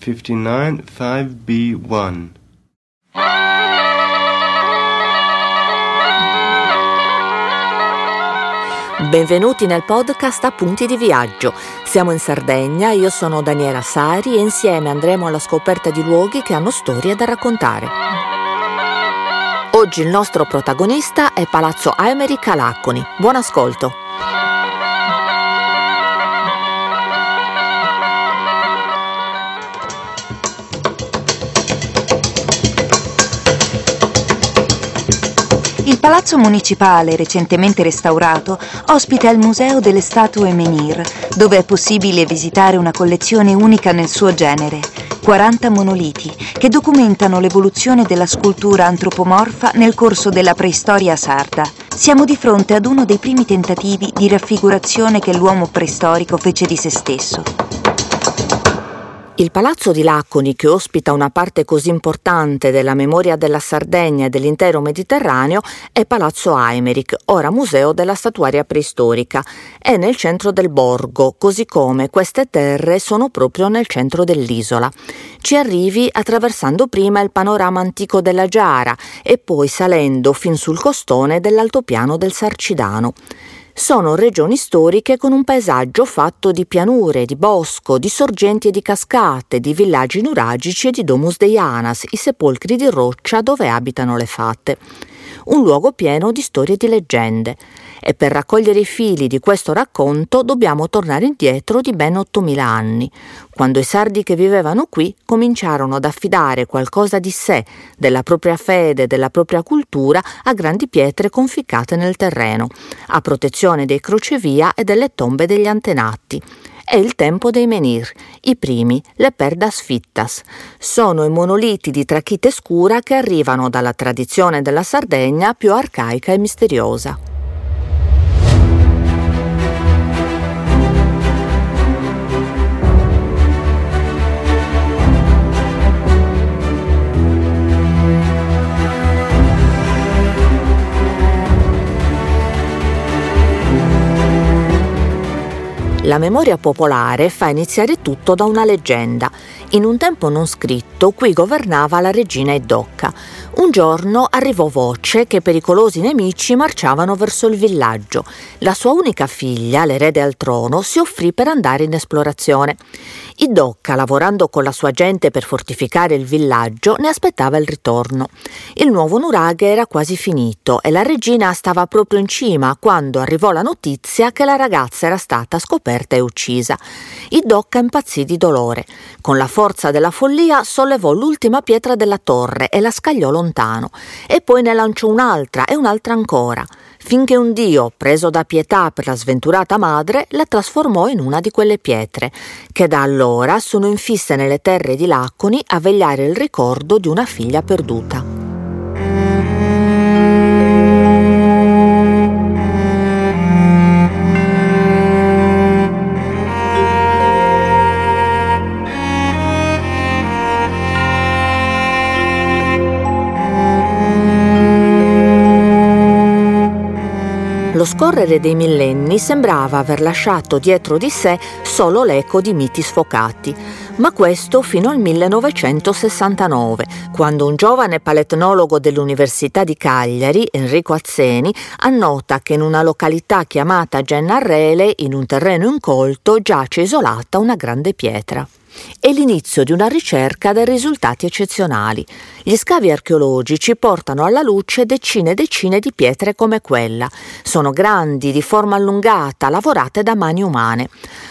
59 5B1 Benvenuti nel podcast Appunti di viaggio. Siamo in Sardegna, io sono Daniela Sari e insieme andremo alla scoperta di luoghi che hanno storie da raccontare. Oggi il nostro protagonista è Palazzo Aemeric a Laconi. Buon ascolto. Il palazzo municipale, recentemente restaurato, ospita il Museo delle Statue Menhir, dove è possibile visitare una collezione unica nel suo genere, 40 monoliti, che documentano l'evoluzione della scultura antropomorfa nel corso della preistoria sarda. Siamo di fronte ad uno dei primi tentativi di raffigurazione che l'uomo preistorico fece di se stesso. Il palazzo di Laconi, che ospita una parte così importante della memoria della Sardegna e dell'intero Mediterraneo, è Palazzo Aimeric, ora museo della statuaria preistorica. È nel centro del borgo, così come queste terre sono proprio nel centro dell'isola. Ci arrivi attraversando prima il panorama antico della Giara e poi salendo fin sul costone dell'altopiano del Sarcidano sono regioni storiche con un paesaggio fatto di pianure, di bosco, di sorgenti e di cascate, di villaggi nuragici e di domus deianas, i sepolcri di roccia dove abitano le fate. Un luogo pieno di storie e di leggende e per raccogliere i fili di questo racconto dobbiamo tornare indietro di ben 8000 anni, quando i sardi che vivevano qui cominciarono ad affidare qualcosa di sé, della propria fede, della propria cultura, a grandi pietre conficcate nel terreno, a protezione dei crocevia e delle tombe degli antenati. È il tempo dei menhir, i primi, le perdas fittas. Sono i monoliti di trachite scura che arrivano dalla tradizione della Sardegna più arcaica e misteriosa. La memoria popolare fa iniziare tutto da una leggenda. In un tempo non scritto, qui governava la regina Edocca. Un giorno arrivò voce che pericolosi nemici marciavano verso il villaggio. La sua unica figlia, l'erede al trono, si offrì per andare in esplorazione. Idocca, lavorando con la sua gente per fortificare il villaggio, ne aspettava il ritorno. Il nuovo nuraghe era quasi finito e la regina stava proprio in cima quando arrivò la notizia che la ragazza era stata scoperta e uccisa. Idocca impazzì di dolore. Con la forza della follia sollevò l'ultima pietra della torre e la scagliò lontano, e poi ne lanciò un'altra e un'altra ancora finché un dio, preso da pietà per la sventurata madre, la trasformò in una di quelle pietre, che da allora sono infisse nelle terre di Laconi a vegliare il ricordo di una figlia perduta. Lo scorrere dei millenni sembrava aver lasciato dietro di sé solo l'eco di miti sfocati, ma questo fino al 1969, quando un giovane paletnologo dell'Università di Cagliari, Enrico Azzeni, annota che in una località chiamata Gennarrele, in un terreno incolto, giace isolata una grande pietra. È l'inizio di una ricerca dai risultati eccezionali. Gli scavi archeologici portano alla luce decine e decine di pietre come quella. Sono grandi, di forma allungata, lavorate da mani umane.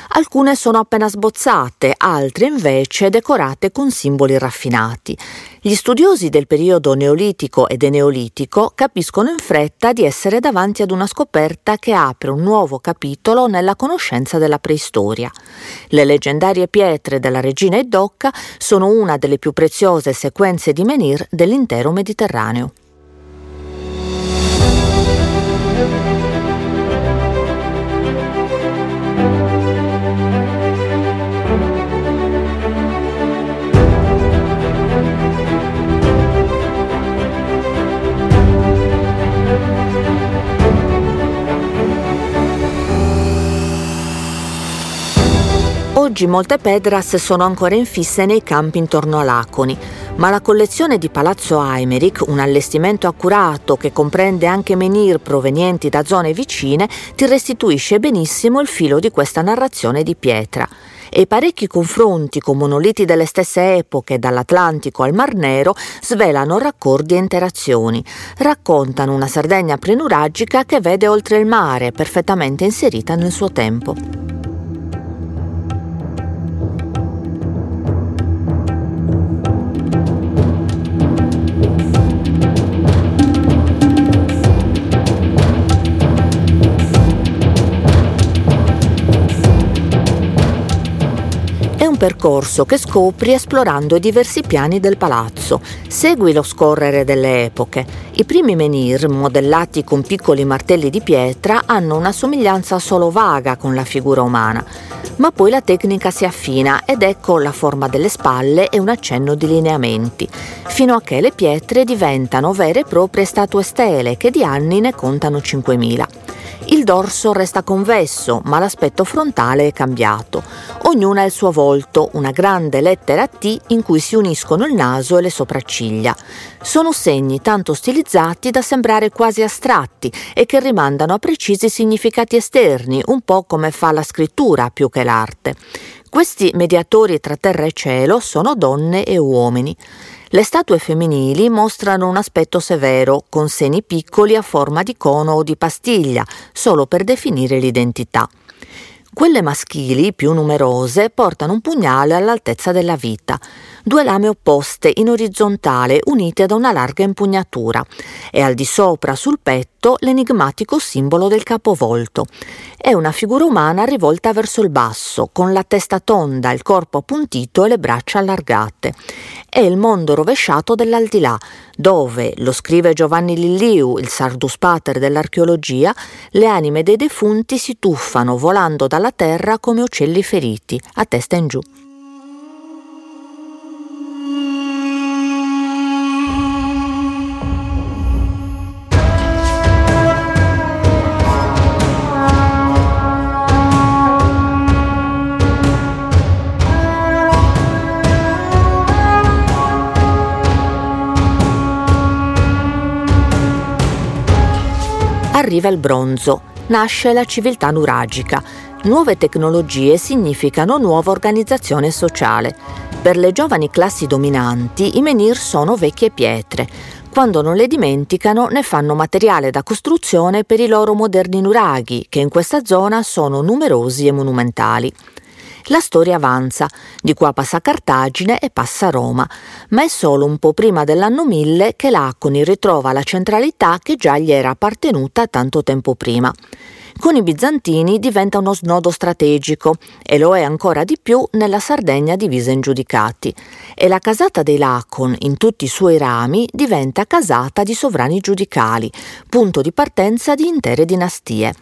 Alcune sono appena sbozzate, altre invece decorate con simboli raffinati. Gli studiosi del periodo neolitico ed eneolitico capiscono in fretta di essere davanti ad una scoperta che apre un nuovo capitolo nella conoscenza della preistoria. Le leggendarie pietre della regina Edocca sono una delle più preziose sequenze di menhir dell'intero Mediterraneo. Oggi molte pedras sono ancora infisse nei campi intorno a Laconi, ma la collezione di Palazzo Aimeric, un allestimento accurato che comprende anche menhir provenienti da zone vicine, ti restituisce benissimo il filo di questa narrazione di pietra e parecchi confronti con monoliti delle stesse epoche, dall'Atlantico al Mar Nero, svelano raccordi e interazioni. Raccontano una Sardegna prenuragica che vede oltre il mare, perfettamente inserita nel suo tempo. Percorso che scopri esplorando i diversi piani del palazzo. Segui lo scorrere delle epoche. I primi menhir, modellati con piccoli martelli di pietra, hanno una somiglianza solo vaga con la figura umana. Ma poi la tecnica si affina ed ecco la forma delle spalle e un accenno di lineamenti, fino a che le pietre diventano vere e proprie statue stele che di anni ne contano 5.000. Il dorso resta convesso, ma l'aspetto frontale è cambiato. Ognuna ha il suo volto, una grande lettera T in cui si uniscono il naso e le sopracciglia. Sono segni tanto stilizzati da sembrare quasi astratti e che rimandano a precisi significati esterni, un po' come fa la scrittura più che l'arte. Questi mediatori tra terra e cielo sono donne e uomini. Le statue femminili mostrano un aspetto severo, con seni piccoli a forma di cono o di pastiglia, solo per definire l'identità. Quelle maschili, più numerose, portano un pugnale all'altezza della vita, due lame opposte in orizzontale unite da una larga impugnatura e al di sopra sul petto l'enigmatico simbolo del capovolto. È una figura umana rivolta verso il basso, con la testa tonda, il corpo appuntito e le braccia allargate. È il mondo rovesciato dell'aldilà, dove, lo scrive Giovanni Lilliu, il sardus pater dell'archeologia, le anime dei defunti si tuffano volando dalla terra come uccelli feriti, a testa in giù. Arriva il bronzo, nasce la civiltà nuragica. Nuove tecnologie significano nuova organizzazione sociale. Per le giovani classi dominanti i menhir sono vecchie pietre. Quando non le dimenticano ne fanno materiale da costruzione per i loro moderni nuraghi, che in questa zona sono numerosi e monumentali. La storia avanza, di qua passa Cartagine e passa Roma, ma è solo un po' prima dell'anno 1000 che Laconi ritrova la centralità che già gli era appartenuta tanto tempo prima. Con i bizantini diventa uno snodo strategico e lo è ancora di più nella Sardegna divisa in giudicati. E la casata dei Lacon, in tutti i suoi rami, diventa casata di sovrani giudicali, punto di partenza di intere dinastie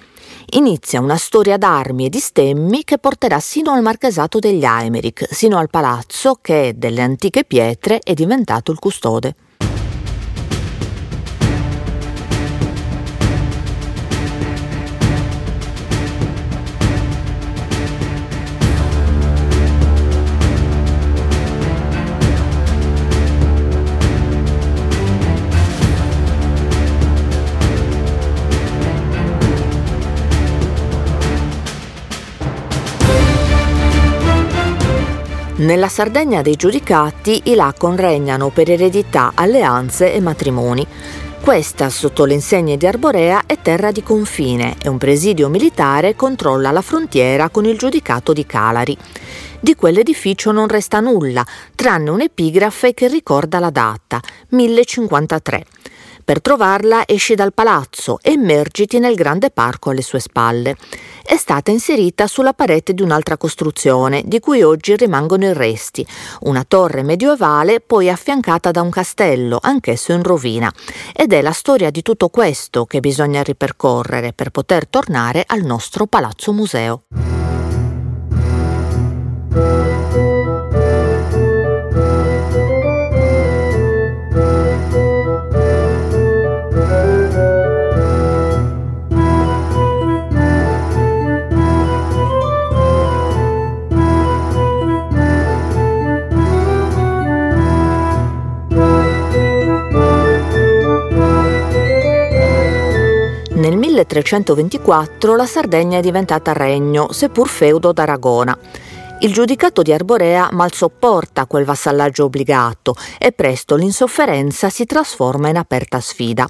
inizia una storia d'armi e di stemmi che porterà sino al marchesato degli Aimeric, sino al palazzo che delle antiche pietre è diventato il custode. Nella Sardegna dei giudicati i Lacon regnano per eredità, alleanze e matrimoni. Questa, sotto le insegne di Arborea, è terra di confine e un presidio militare controlla la frontiera con il giudicato di Calari. Di quell'edificio non resta nulla, tranne un'epigrafe che ricorda la data, 1053. Per trovarla esci dal palazzo e immergiti nel grande parco alle sue spalle. È stata inserita sulla parete di un'altra costruzione, di cui oggi rimangono i resti, una torre medievale poi affiancata da un castello, anch'esso in rovina. Ed è la storia di tutto questo che bisogna ripercorrere per poter tornare al nostro palazzo museo. 1324 la Sardegna è diventata regno, seppur feudo d'Aragona. Il giudicato di Arborea mal sopporta quel vassallaggio obbligato e presto l'insofferenza si trasforma in aperta sfida.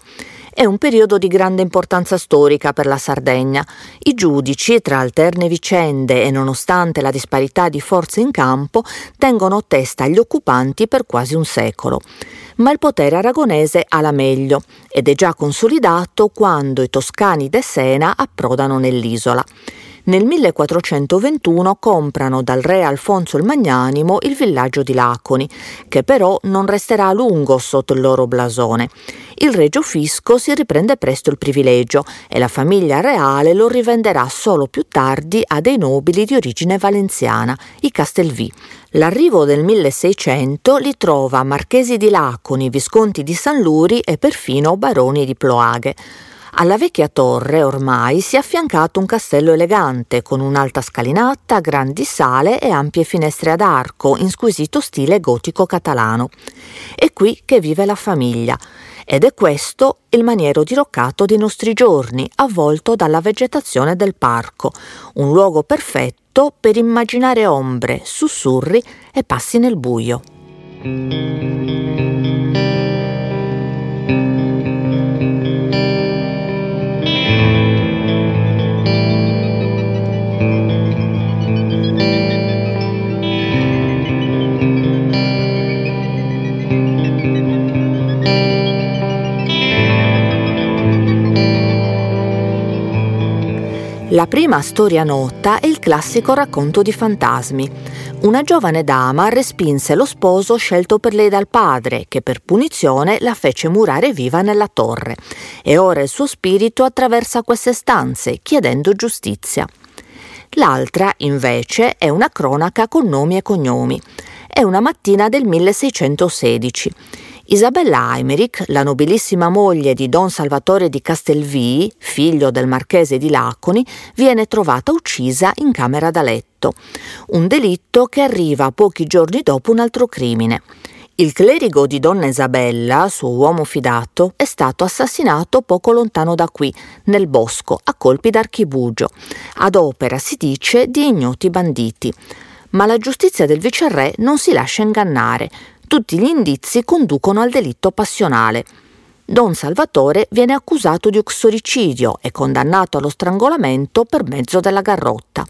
È un periodo di grande importanza storica per la Sardegna. I giudici, tra alterne vicende e nonostante la disparità di forze in campo, tengono testa agli occupanti per quasi un secolo. Ma il potere aragonese ha la meglio ed è già consolidato quando i toscani de Sena approdano nell'isola. Nel 1421 comprano dal re Alfonso il Magnanimo il villaggio di Laconi, che però non resterà a lungo sotto il loro blasone. Il regio fisco si riprende presto il privilegio e la famiglia reale lo rivenderà solo più tardi a dei nobili di origine valenziana, i Castelvì. L'arrivo del 1600 li trova marchesi di Laconi, visconti di San Luri e perfino baroni di Ploaghe. Alla vecchia torre ormai si è affiancato un castello elegante con un'alta scalinata, grandi sale e ampie finestre ad arco in squisito stile gotico catalano. È qui che vive la famiglia ed è questo il maniero diroccato dei nostri giorni, avvolto dalla vegetazione del parco, un luogo perfetto per immaginare ombre, sussurri e passi nel buio. La prima storia nota è il classico racconto di fantasmi. Una giovane dama respinse lo sposo scelto per lei dal padre, che per punizione la fece murare viva nella torre. E ora il suo spirito attraversa queste stanze, chiedendo giustizia. L'altra, invece, è una cronaca con nomi e cognomi. È una mattina del 1616. Isabella Aimeric, la nobilissima moglie di Don Salvatore di Castelvii, figlio del marchese di Laconi, viene trovata uccisa in camera da letto. Un delitto che arriva pochi giorni dopo un altro crimine. Il clerigo di donna Isabella, suo uomo fidato, è stato assassinato poco lontano da qui, nel bosco, a colpi d'archibugio, ad opera, si dice, di ignoti banditi. Ma la giustizia del viceré non si lascia ingannare. Tutti gli indizi conducono al delitto passionale. Don Salvatore viene accusato di uxoricidio e condannato allo strangolamento per mezzo della garrotta.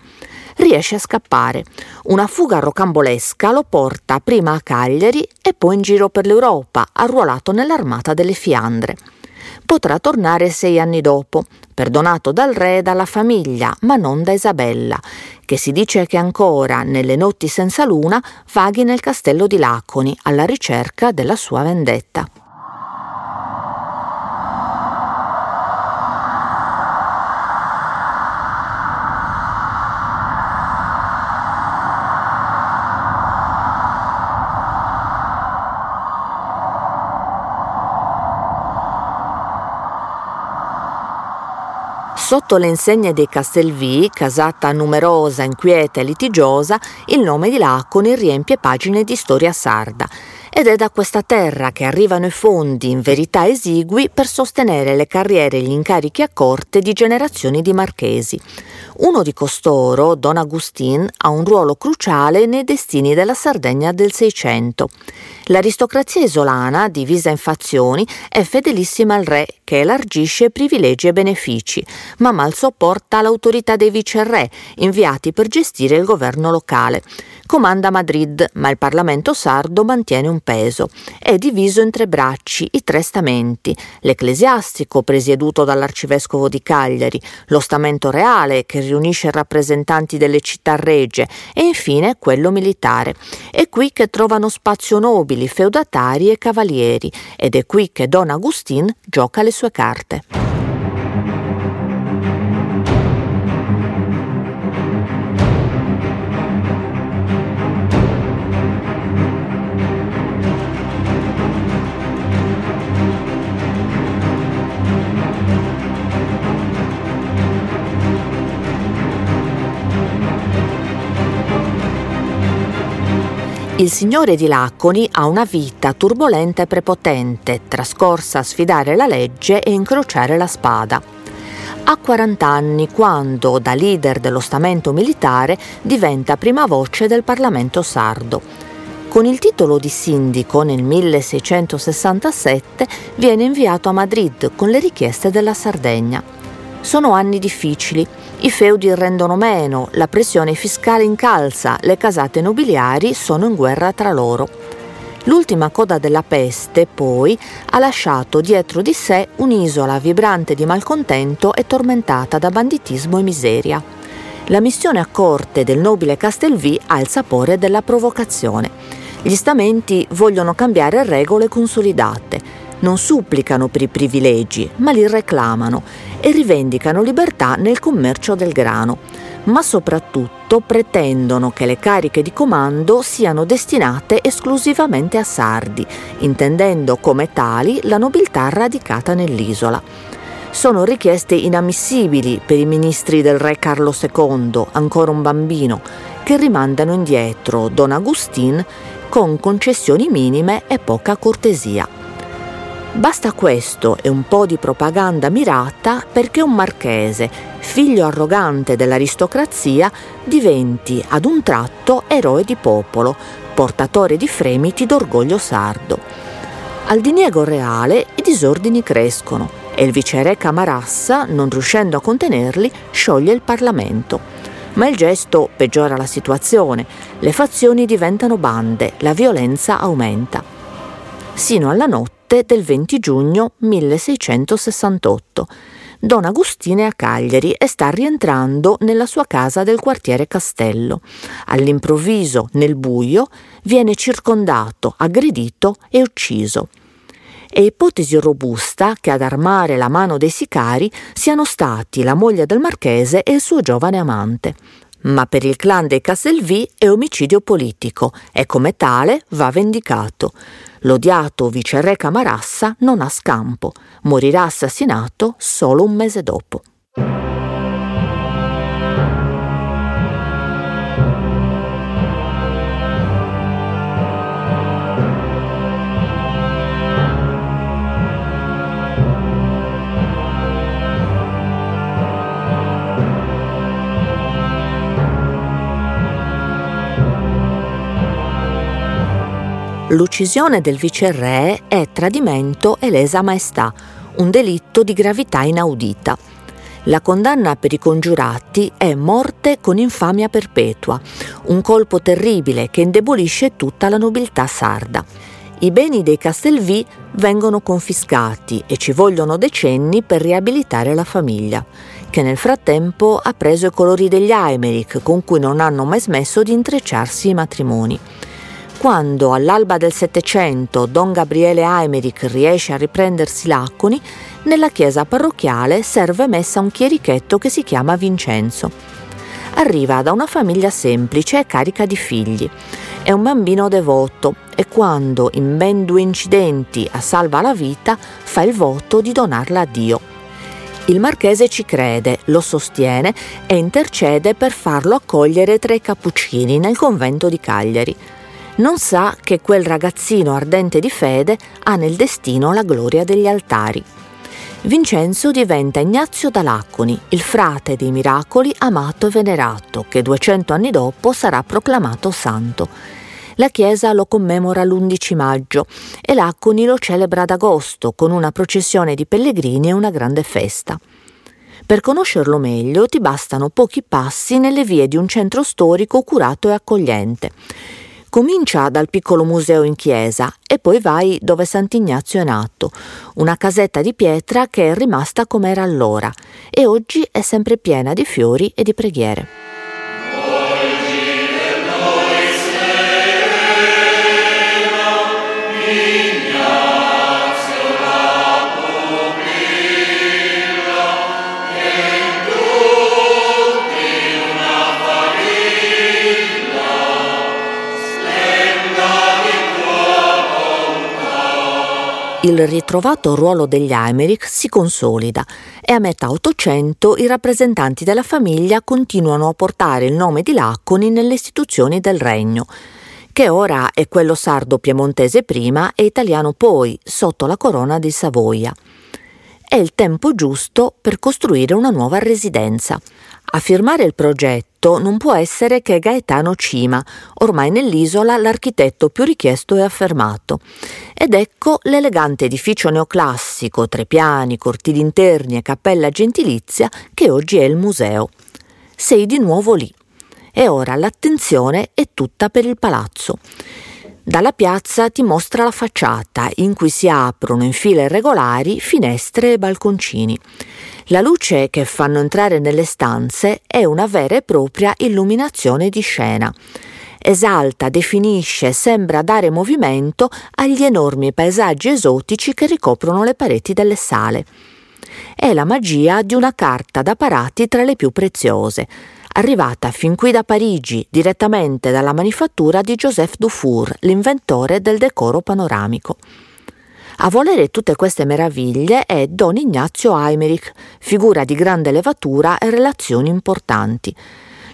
Riesce a scappare. Una fuga rocambolesca lo porta prima a Cagliari e poi in giro per l'Europa, arruolato nell'armata delle Fiandre. Potrà tornare sei anni dopo, perdonato dal re e dalla famiglia, ma non da Isabella, che si dice che ancora, nelle notti senza luna, vaghi nel castello di Laconi alla ricerca della sua vendetta. Sotto le insegne dei Castelvì, casata numerosa, inquieta e litigiosa, il nome di Laconi riempie pagine di storia sarda ed è da questa terra che arrivano i fondi in verità esigui per sostenere le carriere e gli incarichi a corte di generazioni di marchesi. Uno di costoro, Don Agustin, ha un ruolo cruciale nei destini della Sardegna del Seicento. L'aristocrazia isolana, divisa in fazioni, è fedelissima al re, che elargisce privilegi e benefici, ma mal sopporta l'autorità dei viceré, inviati per gestire il governo locale. Comanda Madrid, ma il Parlamento sardo mantiene un peso. È diviso in tre bracci, i tre stamenti, l'ecclesiastico presieduto dall'arcivescovo di Cagliari, lo stamento reale che riunisce rappresentanti delle città regie e infine quello militare. È qui che trovano spazio nobili, feudatari e cavalieri ed è qui che Don Agustin gioca le sue carte. Il signore di Laconi ha una vita turbolenta e prepotente, trascorsa a sfidare la legge e incrociare la spada. ha 40 anni quando, da leader dello stamento militare, diventa prima voce del Parlamento sardo. Con il titolo di sindico nel 1667 viene inviato a Madrid con le richieste della Sardegna. Sono anni difficili, i feudi rendono meno, la pressione fiscale incalza, le casate nobiliari sono in guerra tra loro. L'ultima coda della peste, poi, ha lasciato dietro di sé un'isola vibrante di malcontento e tormentata da banditismo e miseria. La missione a corte del nobile Castelvì ha il sapore della provocazione. Gli stamenti vogliono cambiare regole consolidate, non supplicano per i privilegi, ma li reclamano e rivendicano libertà nel commercio del grano ma soprattutto pretendono che le cariche di comando siano destinate esclusivamente a sardi, intendendo come tali la nobiltà radicata nell'isola. Sono richieste inammissibili per i ministri del re Carlo II, ancora un bambino, che rimandano indietro Don Agustin con concessioni minime e poca cortesia. Basta questo e un po' di propaganda mirata perché un marchese, figlio arrogante dell'aristocrazia, diventi ad un tratto eroe di popolo, portatore di fremiti d'orgoglio sardo. Al diniego reale i disordini crescono e il viceré Camarassa, non riuscendo a contenerli, scioglie il Parlamento. Ma il gesto peggiora la situazione, le fazioni diventano bande, la violenza aumenta. Sino alla notte notte del 20 giugno 1668. Don Agustino è a Cagliari e sta rientrando nella sua casa del quartiere Castello. All'improvviso, nel buio, viene circondato, aggredito e ucciso. È ipotesi robusta che ad armare la mano dei sicari siano stati la moglie del marchese e il suo giovane amante. Ma per il clan dei Castelvì è omicidio politico e come tale va vendicato. L'odiato viceré Camarassa non ha scampo, morirà assassinato solo un mese dopo. L'uccisione del viceré è tradimento e lesa maestà, un delitto di gravità inaudita. La condanna per i congiurati è morte con infamia perpetua, un colpo terribile che indebolisce tutta la nobiltà sarda. I beni dei Castelvì vengono confiscati e ci vogliono decenni per riabilitare la famiglia, che nel frattempo ha preso i colori degli Aimeric con cui non hanno mai smesso di intrecciarsi i matrimoni. Quando all'alba del Settecento Don Gabriele Aimeric riesce a riprendersi l'acconi, nella chiesa parrocchiale serve messa un chierichetto che si chiama Vincenzo. Arriva da una famiglia semplice e carica di figli. È un bambino devoto e quando in ben due incidenti salva la vita fa il voto di donarla a Dio. Il marchese ci crede, lo sostiene e intercede per farlo accogliere tra i cappuccini nel convento di Cagliari non sa che quel ragazzino ardente di fede ha nel destino la gloria degli altari. Vincenzo diventa Ignazio d'Alacconi, il frate dei miracoli amato e venerato, che 200 anni dopo sarà proclamato santo. La Chiesa lo commemora l'11 maggio e l'Acconi lo celebra ad agosto con una processione di pellegrini e una grande festa. Per conoscerlo meglio ti bastano pochi passi nelle vie di un centro storico curato e accogliente. Comincia dal piccolo museo in chiesa e poi vai dove Sant'Ignazio è nato, una casetta di pietra che è rimasta come era allora e oggi è sempre piena di fiori e di preghiere. Il ritrovato ruolo degli Aimeric si consolida e a metà Ottocento i rappresentanti della famiglia continuano a portare il nome di Lacconi nelle istituzioni del regno, che ora è quello sardo piemontese prima e italiano poi, sotto la corona di Savoia. è il tempo giusto per costruire una nuova residenza. A firmare il progetto non può essere che Gaetano Cima, ormai nell'isola l'architetto più richiesto e affermato. Ed ecco l'elegante edificio neoclassico, tre piani, cortili interni e cappella gentilizia che oggi è il museo. Sei di nuovo lì. E ora l'attenzione è tutta per il palazzo. Dalla piazza ti mostra la facciata, in cui si aprono in file irregolari finestre e balconcini. La luce che fanno entrare nelle stanze è una vera e propria illuminazione di scena. Esalta, definisce, sembra dare movimento agli enormi paesaggi esotici che ricoprono le pareti delle sale. È la magia di una carta da parati tra le più preziose, arrivata fin qui da Parigi direttamente dalla manifattura di Joseph Dufour, l'inventore del decoro panoramico. A volere tutte queste meraviglie è Don Ignazio Eimerich, figura di grande levatura e relazioni importanti.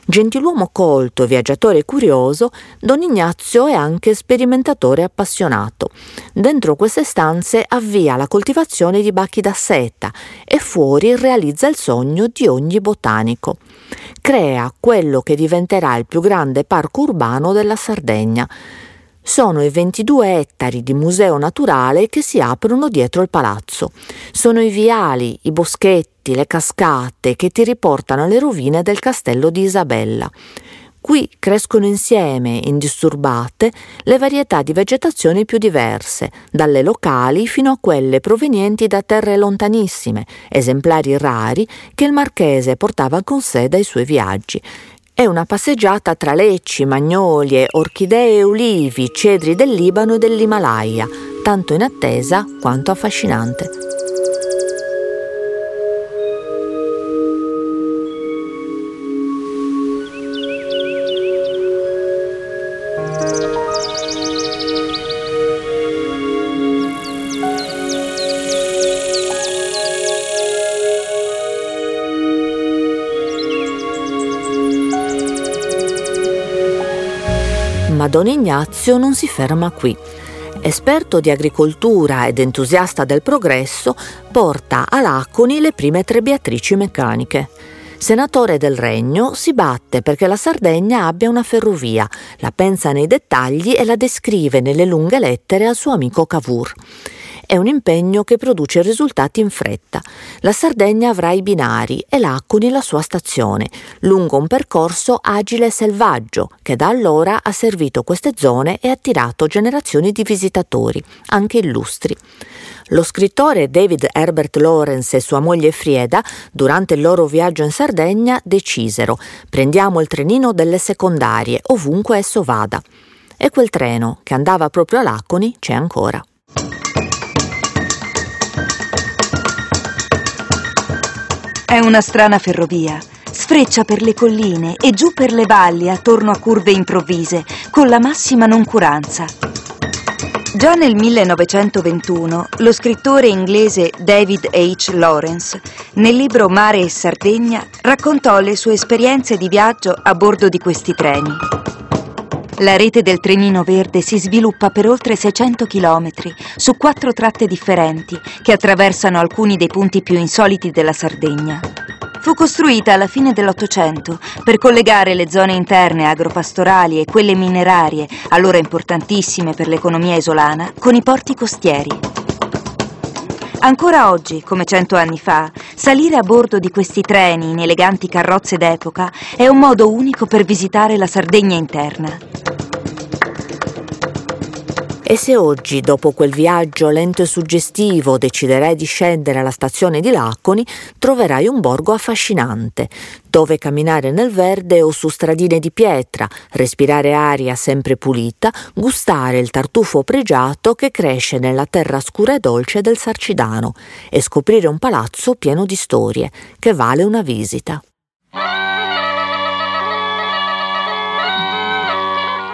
Gentiluomo colto, viaggiatore curioso, Don Ignazio è anche sperimentatore appassionato. Dentro queste stanze avvia la coltivazione di bacchi da seta e fuori realizza il sogno di ogni botanico. Crea quello che diventerà il più grande parco urbano della Sardegna sono i 22 ettari di museo naturale che si aprono dietro il palazzo. Sono i viali, i boschetti, le cascate che ti riportano alle rovine del castello di Isabella. Qui crescono insieme, indisturbate, le varietà di vegetazione più diverse, dalle locali fino a quelle provenienti da terre lontanissime, esemplari rari che il marchese portava con sé dai suoi viaggi è una passeggiata tra lecci, magnolie, orchidee ulivi, cedri del Libano e dell'Himalaya, tanto in attesa quanto affascinante. Don Ignazio non si ferma qui. Esperto di agricoltura ed entusiasta del progresso, porta a Laconi le prime trebbiatrici meccaniche. Senatore del Regno, si batte perché la Sardegna abbia una ferrovia, la pensa nei dettagli e la descrive nelle lunghe lettere al suo amico Cavour. È un impegno che produce risultati in fretta. La Sardegna avrà i binari e l'Acconi la sua stazione, lungo un percorso agile e selvaggio che da allora ha servito queste zone e attirato generazioni di visitatori, anche illustri. Lo scrittore David Herbert Lawrence e sua moglie Frieda, durante il loro viaggio in Sardegna, decisero prendiamo il trenino delle secondarie, ovunque esso vada. E quel treno, che andava proprio a Laconi, c'è ancora. È una strana ferrovia. Sfreccia per le colline e giù per le valli attorno a curve improvvise, con la massima noncuranza. Già nel 1921 lo scrittore inglese David H. Lawrence, nel libro Mare e Sardegna, raccontò le sue esperienze di viaggio a bordo di questi treni. La rete del trenino verde si sviluppa per oltre 600 km su quattro tratte differenti che attraversano alcuni dei punti più insoliti della Sardegna. Fu costruita alla fine dell'Ottocento per collegare le zone interne agropastorali e quelle minerarie, allora importantissime per l'economia isolana, con i porti costieri. Ancora oggi, come cento anni fa, salire a bordo di questi treni in eleganti carrozze d'epoca è un modo unico per visitare la Sardegna interna. E se oggi, dopo quel viaggio lento e suggestivo, deciderai di scendere alla stazione di Laconi, troverai un borgo affascinante, dove camminare nel verde o su stradine di pietra, respirare aria sempre pulita, gustare il tartufo pregiato che cresce nella terra scura e dolce del Sarcidano e scoprire un palazzo pieno di storie, che vale una visita.